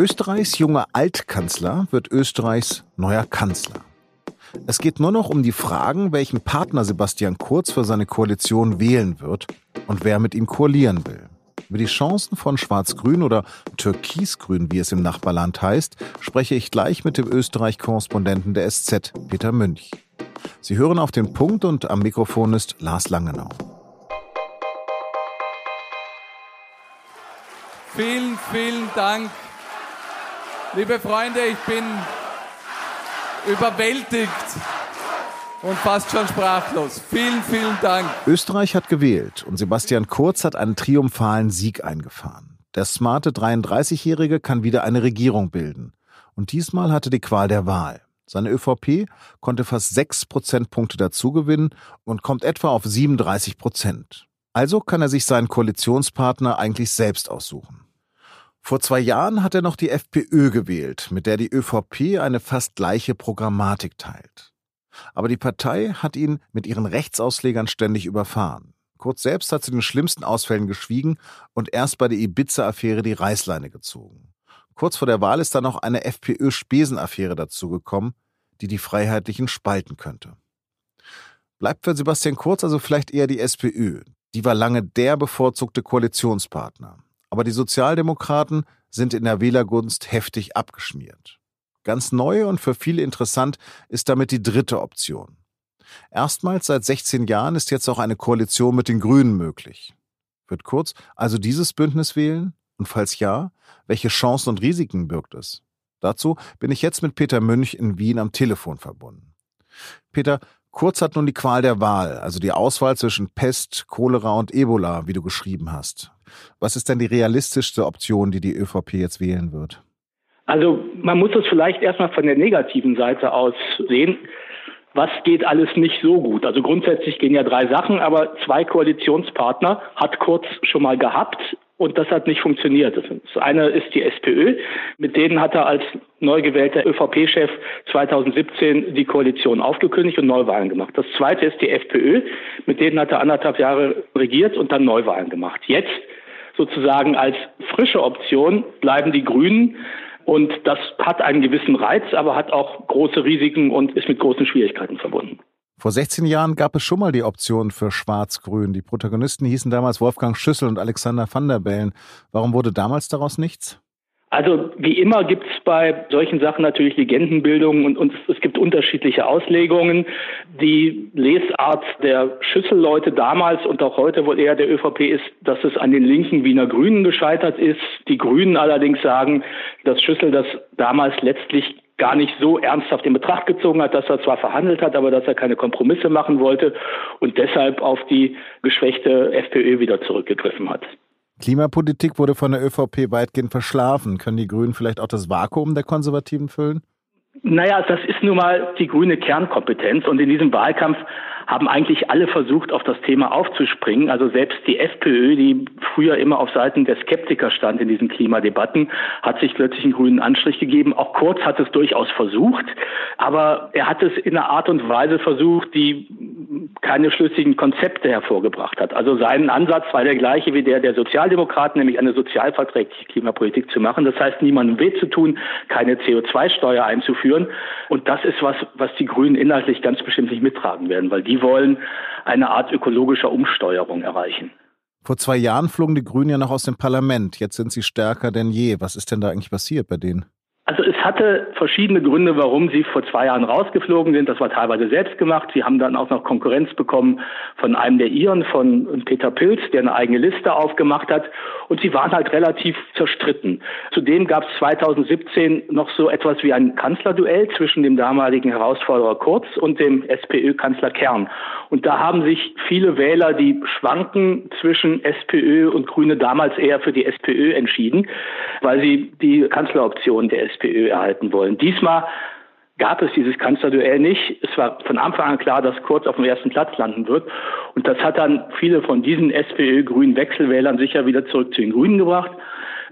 Österreichs junger Altkanzler wird Österreichs neuer Kanzler. Es geht nur noch um die Fragen, welchen Partner Sebastian Kurz für seine Koalition wählen wird und wer mit ihm koalieren will. Über die Chancen von Schwarz-Grün oder Türkis-Grün, wie es im Nachbarland heißt, spreche ich gleich mit dem Österreich-Korrespondenten der SZ, Peter Münch. Sie hören auf den Punkt und am Mikrofon ist Lars Langenau. Vielen, vielen Dank Liebe Freunde, ich bin überwältigt und fast schon sprachlos. Vielen, vielen Dank. Österreich hat gewählt und Sebastian Kurz hat einen triumphalen Sieg eingefahren. Der smarte 33-Jährige kann wieder eine Regierung bilden. Und diesmal hatte die Qual der Wahl. Seine ÖVP konnte fast sechs Prozentpunkte dazugewinnen und kommt etwa auf 37 Prozent. Also kann er sich seinen Koalitionspartner eigentlich selbst aussuchen. Vor zwei Jahren hat er noch die FPÖ gewählt, mit der die ÖVP eine fast gleiche Programmatik teilt. Aber die Partei hat ihn mit ihren Rechtsauslegern ständig überfahren. Kurz selbst hat zu den schlimmsten Ausfällen geschwiegen und erst bei der Ibiza-Affäre die Reißleine gezogen. Kurz vor der Wahl ist dann noch eine FPÖ-Spesenaffäre dazugekommen, die die Freiheitlichen spalten könnte. Bleibt für Sebastian Kurz also vielleicht eher die SPÖ. Die war lange der bevorzugte Koalitionspartner. Aber die Sozialdemokraten sind in der Wählergunst heftig abgeschmiert. Ganz neu und für viele interessant ist damit die dritte Option. Erstmals seit 16 Jahren ist jetzt auch eine Koalition mit den Grünen möglich. Wird Kurz also dieses Bündnis wählen? Und falls ja, welche Chancen und Risiken birgt es? Dazu bin ich jetzt mit Peter Münch in Wien am Telefon verbunden. Peter, Kurz hat nun die Qual der Wahl, also die Auswahl zwischen Pest, Cholera und Ebola, wie du geschrieben hast. Was ist denn die realistischste Option, die die ÖVP jetzt wählen wird? Also man muss es vielleicht erstmal von der negativen Seite aus sehen. Was geht alles nicht so gut? Also grundsätzlich gehen ja drei Sachen, aber zwei Koalitionspartner hat Kurz schon mal gehabt und das hat nicht funktioniert. Das eine ist die SPÖ. Mit denen hat er als neu gewählter ÖVP-Chef 2017 die Koalition aufgekündigt und Neuwahlen gemacht. Das zweite ist die FPÖ. Mit denen hat er anderthalb Jahre regiert und dann Neuwahlen gemacht. Jetzt sozusagen als frische Option bleiben die Grünen. Und das hat einen gewissen Reiz, aber hat auch große Risiken und ist mit großen Schwierigkeiten verbunden. Vor 16 Jahren gab es schon mal die Option für Schwarz-Grün. Die Protagonisten hießen damals Wolfgang Schüssel und Alexander van der Bellen. Warum wurde damals daraus nichts? Also wie immer gibt es bei solchen Sachen natürlich Legendenbildungen und, und, es gibt unterschiedliche Auslegungen. Die Lesart der Schüsselleute damals und auch heute wohl eher der ÖVP ist, dass es an den linken Wiener Grünen gescheitert ist. Die Grünen allerdings sagen, dass Schüssel das damals letztlich gar nicht so ernsthaft in Betracht gezogen hat, dass er zwar verhandelt hat, aber dass er keine Kompromisse machen wollte und deshalb auf die geschwächte FPÖ wieder zurückgegriffen hat. Klimapolitik wurde von der ÖVP weitgehend verschlafen. Können die Grünen vielleicht auch das Vakuum der Konservativen füllen? Naja, das ist nun mal die grüne Kernkompetenz und in diesem Wahlkampf haben eigentlich alle versucht, auf das Thema aufzuspringen. Also selbst die FPÖ, die früher immer auf Seiten der Skeptiker stand in diesen Klimadebatten, hat sich plötzlich einen grünen Anstrich gegeben. Auch Kurz hat es durchaus versucht, aber er hat es in einer Art und Weise versucht, die keine schlüssigen Konzepte hervorgebracht hat. Also sein Ansatz war der gleiche wie der der Sozialdemokraten, nämlich eine sozialverträgliche Klimapolitik zu machen. Das heißt, niemandem weh zu tun, keine CO2-Steuer einzuführen. Und das ist was, was die Grünen inhaltlich ganz bestimmt nicht mittragen werden, weil die wollen eine Art ökologischer Umsteuerung erreichen. Vor zwei Jahren flogen die Grünen ja noch aus dem Parlament. Jetzt sind sie stärker denn je. Was ist denn da eigentlich passiert bei denen? Also es hatte verschiedene Gründe, warum sie vor zwei Jahren rausgeflogen sind. Das war teilweise selbst gemacht. Sie haben dann auch noch Konkurrenz bekommen von einem der Iren, von Peter Pilz, der eine eigene Liste aufgemacht hat. Und sie waren halt relativ zerstritten. Zudem gab es 2017 noch so etwas wie ein Kanzlerduell zwischen dem damaligen Herausforderer Kurz und dem SPÖ-Kanzler Kern. Und da haben sich viele Wähler, die schwanken zwischen SPÖ und Grüne, damals eher für die SPÖ entschieden, weil sie die Kanzleroption der SPÖ FPÖ erhalten wollen. Diesmal gab es dieses Kanzlerduell nicht. Es war von Anfang an klar, dass Kurz auf dem ersten Platz landen wird. Und das hat dann viele von diesen SPÖ-grünen Wechselwählern sicher wieder zurück zu den Grünen gebracht.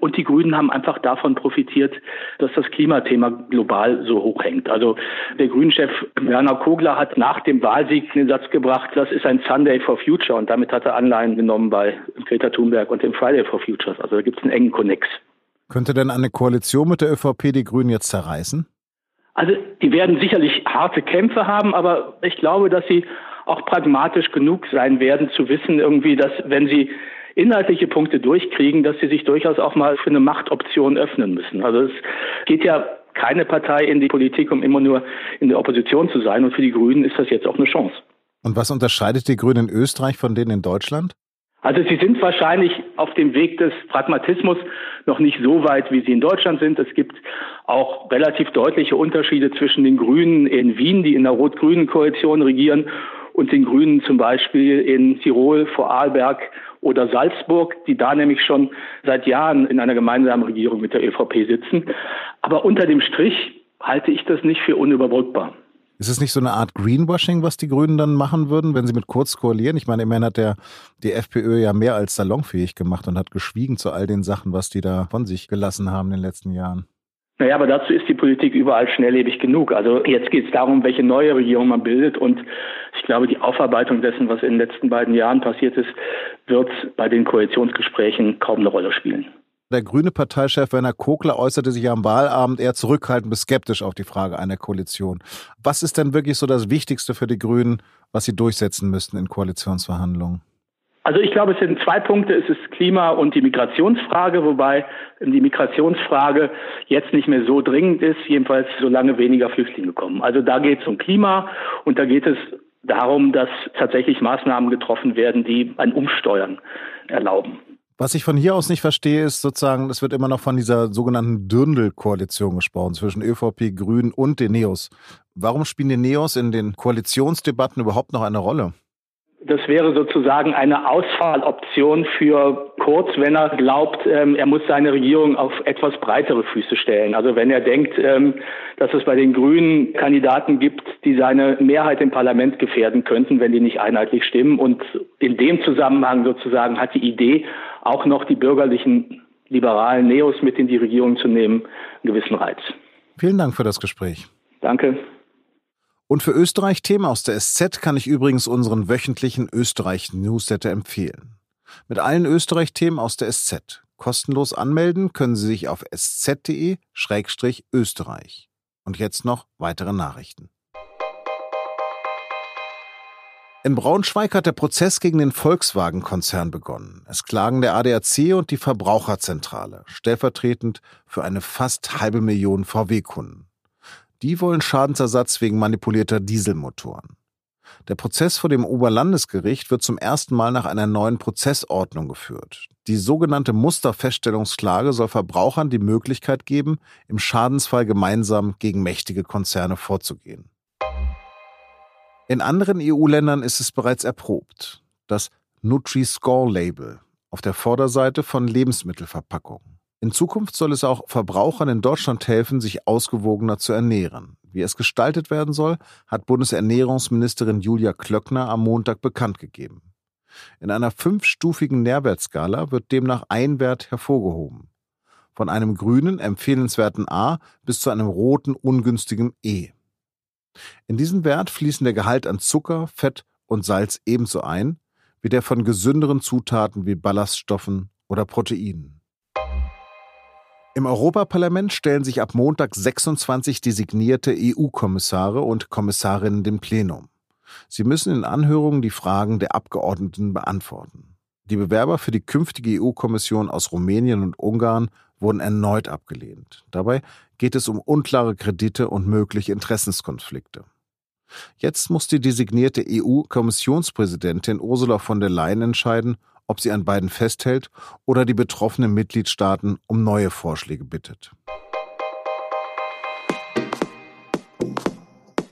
Und die Grünen haben einfach davon profitiert, dass das Klimathema global so hoch hängt. Also der Grünchef Werner Kogler hat nach dem Wahlsieg den Satz gebracht, das ist ein Sunday for Future. Und damit hat er Anleihen genommen bei Greta Thunberg und dem Friday for Futures. Also da gibt es einen engen Konnex. Könnte denn eine Koalition mit der ÖVP die Grünen jetzt zerreißen? Also die werden sicherlich harte Kämpfe haben, aber ich glaube, dass sie auch pragmatisch genug sein werden, zu wissen irgendwie, dass wenn sie inhaltliche Punkte durchkriegen, dass sie sich durchaus auch mal für eine Machtoption öffnen müssen. Also es geht ja keine Partei in die Politik, um immer nur in der Opposition zu sein. Und für die Grünen ist das jetzt auch eine Chance. Und was unterscheidet die Grünen in Österreich von denen in Deutschland? Also sie sind wahrscheinlich auf dem Weg des Pragmatismus noch nicht so weit, wie sie in Deutschland sind. Es gibt auch relativ deutliche Unterschiede zwischen den Grünen in Wien, die in der rot-grünen Koalition regieren, und den Grünen zum Beispiel in Tirol, Vorarlberg oder Salzburg, die da nämlich schon seit Jahren in einer gemeinsamen Regierung mit der ÖVP sitzen. Aber unter dem Strich halte ich das nicht für unüberbrückbar. Ist es nicht so eine Art Greenwashing, was die Grünen dann machen würden, wenn sie mit Kurz koalieren? Ich meine, immerhin hat der, die FPÖ ja mehr als salonfähig gemacht und hat geschwiegen zu all den Sachen, was die da von sich gelassen haben in den letzten Jahren. Naja, aber dazu ist die Politik überall schnelllebig genug. Also jetzt geht es darum, welche neue Regierung man bildet. Und ich glaube, die Aufarbeitung dessen, was in den letzten beiden Jahren passiert ist, wird bei den Koalitionsgesprächen kaum eine Rolle spielen. Der grüne Parteichef Werner Kogler äußerte sich am Wahlabend eher zurückhaltend bis skeptisch auf die Frage einer Koalition. Was ist denn wirklich so das Wichtigste für die Grünen, was sie durchsetzen müssten in Koalitionsverhandlungen? Also ich glaube, es sind zwei Punkte. Es ist Klima und die Migrationsfrage, wobei die Migrationsfrage jetzt nicht mehr so dringend ist, jedenfalls solange weniger Flüchtlinge kommen. Also da geht es um Klima und da geht es darum, dass tatsächlich Maßnahmen getroffen werden, die ein Umsteuern erlauben. Was ich von hier aus nicht verstehe, ist sozusagen, es wird immer noch von dieser sogenannten Dürndl-Koalition gesprochen zwischen ÖVP, Grünen und den Neos. Warum spielen die Neos in den Koalitionsdebatten überhaupt noch eine Rolle? Das wäre sozusagen eine Ausfalloption für Kurz, wenn er glaubt, ähm, er muss seine Regierung auf etwas breitere Füße stellen. Also wenn er denkt, ähm, dass es bei den Grünen Kandidaten gibt, die seine Mehrheit im Parlament gefährden könnten, wenn die nicht einheitlich stimmen. Und in dem Zusammenhang sozusagen hat die Idee, auch noch die bürgerlichen liberalen Neos mit in die Regierung zu nehmen, einen gewissen Reiz. Vielen Dank für das Gespräch. Danke. Und für Österreich-Themen aus der SZ kann ich übrigens unseren wöchentlichen Österreich-Newsletter empfehlen. Mit allen Österreich-Themen aus der SZ. Kostenlos anmelden können Sie sich auf sz.de-österreich. Und jetzt noch weitere Nachrichten. In Braunschweig hat der Prozess gegen den Volkswagen-Konzern begonnen. Es klagen der ADAC und die Verbraucherzentrale, stellvertretend für eine fast halbe Million VW-Kunden. Die wollen Schadensersatz wegen manipulierter Dieselmotoren. Der Prozess vor dem Oberlandesgericht wird zum ersten Mal nach einer neuen Prozessordnung geführt. Die sogenannte Musterfeststellungsklage soll Verbrauchern die Möglichkeit geben, im Schadensfall gemeinsam gegen mächtige Konzerne vorzugehen. In anderen EU-Ländern ist es bereits erprobt. Das Nutri-Score-Label auf der Vorderseite von Lebensmittelverpackungen. In Zukunft soll es auch Verbrauchern in Deutschland helfen, sich ausgewogener zu ernähren. Wie es gestaltet werden soll, hat Bundesernährungsministerin Julia Klöckner am Montag bekannt gegeben. In einer fünfstufigen Nährwertskala wird demnach ein Wert hervorgehoben. Von einem grünen, empfehlenswerten A bis zu einem roten, ungünstigen E. In diesen Wert fließen der Gehalt an Zucker, Fett und Salz ebenso ein, wie der von gesünderen Zutaten wie Ballaststoffen oder Proteinen. Im Europaparlament stellen sich ab Montag 26 designierte EU-Kommissare und Kommissarinnen dem Plenum. Sie müssen in Anhörungen die Fragen der Abgeordneten beantworten. Die Bewerber für die künftige EU-Kommission aus Rumänien und Ungarn wurden erneut abgelehnt. Dabei geht es um unklare Kredite und mögliche Interessenskonflikte. Jetzt muss die designierte EU-Kommissionspräsidentin Ursula von der Leyen entscheiden, ob sie an beiden festhält oder die betroffenen Mitgliedstaaten um neue Vorschläge bittet.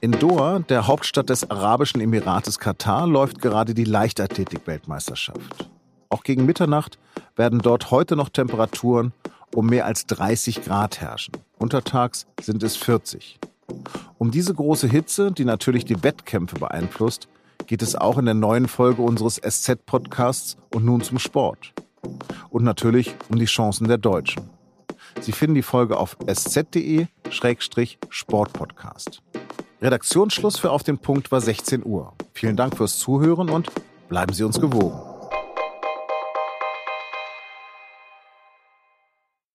In Doha, der Hauptstadt des Arabischen Emirates Katar, läuft gerade die Leichtathletik-Weltmeisterschaft. Auch gegen Mitternacht werden dort heute noch Temperaturen um mehr als 30 Grad herrschen. Untertags sind es 40. Um diese große Hitze, die natürlich die Wettkämpfe beeinflusst, geht es auch in der neuen Folge unseres SZ-Podcasts und nun zum Sport. Und natürlich um die Chancen der Deutschen. Sie finden die Folge auf sz.de-sportpodcast. Redaktionsschluss für Auf den Punkt war 16 Uhr. Vielen Dank fürs Zuhören und bleiben Sie uns gewogen.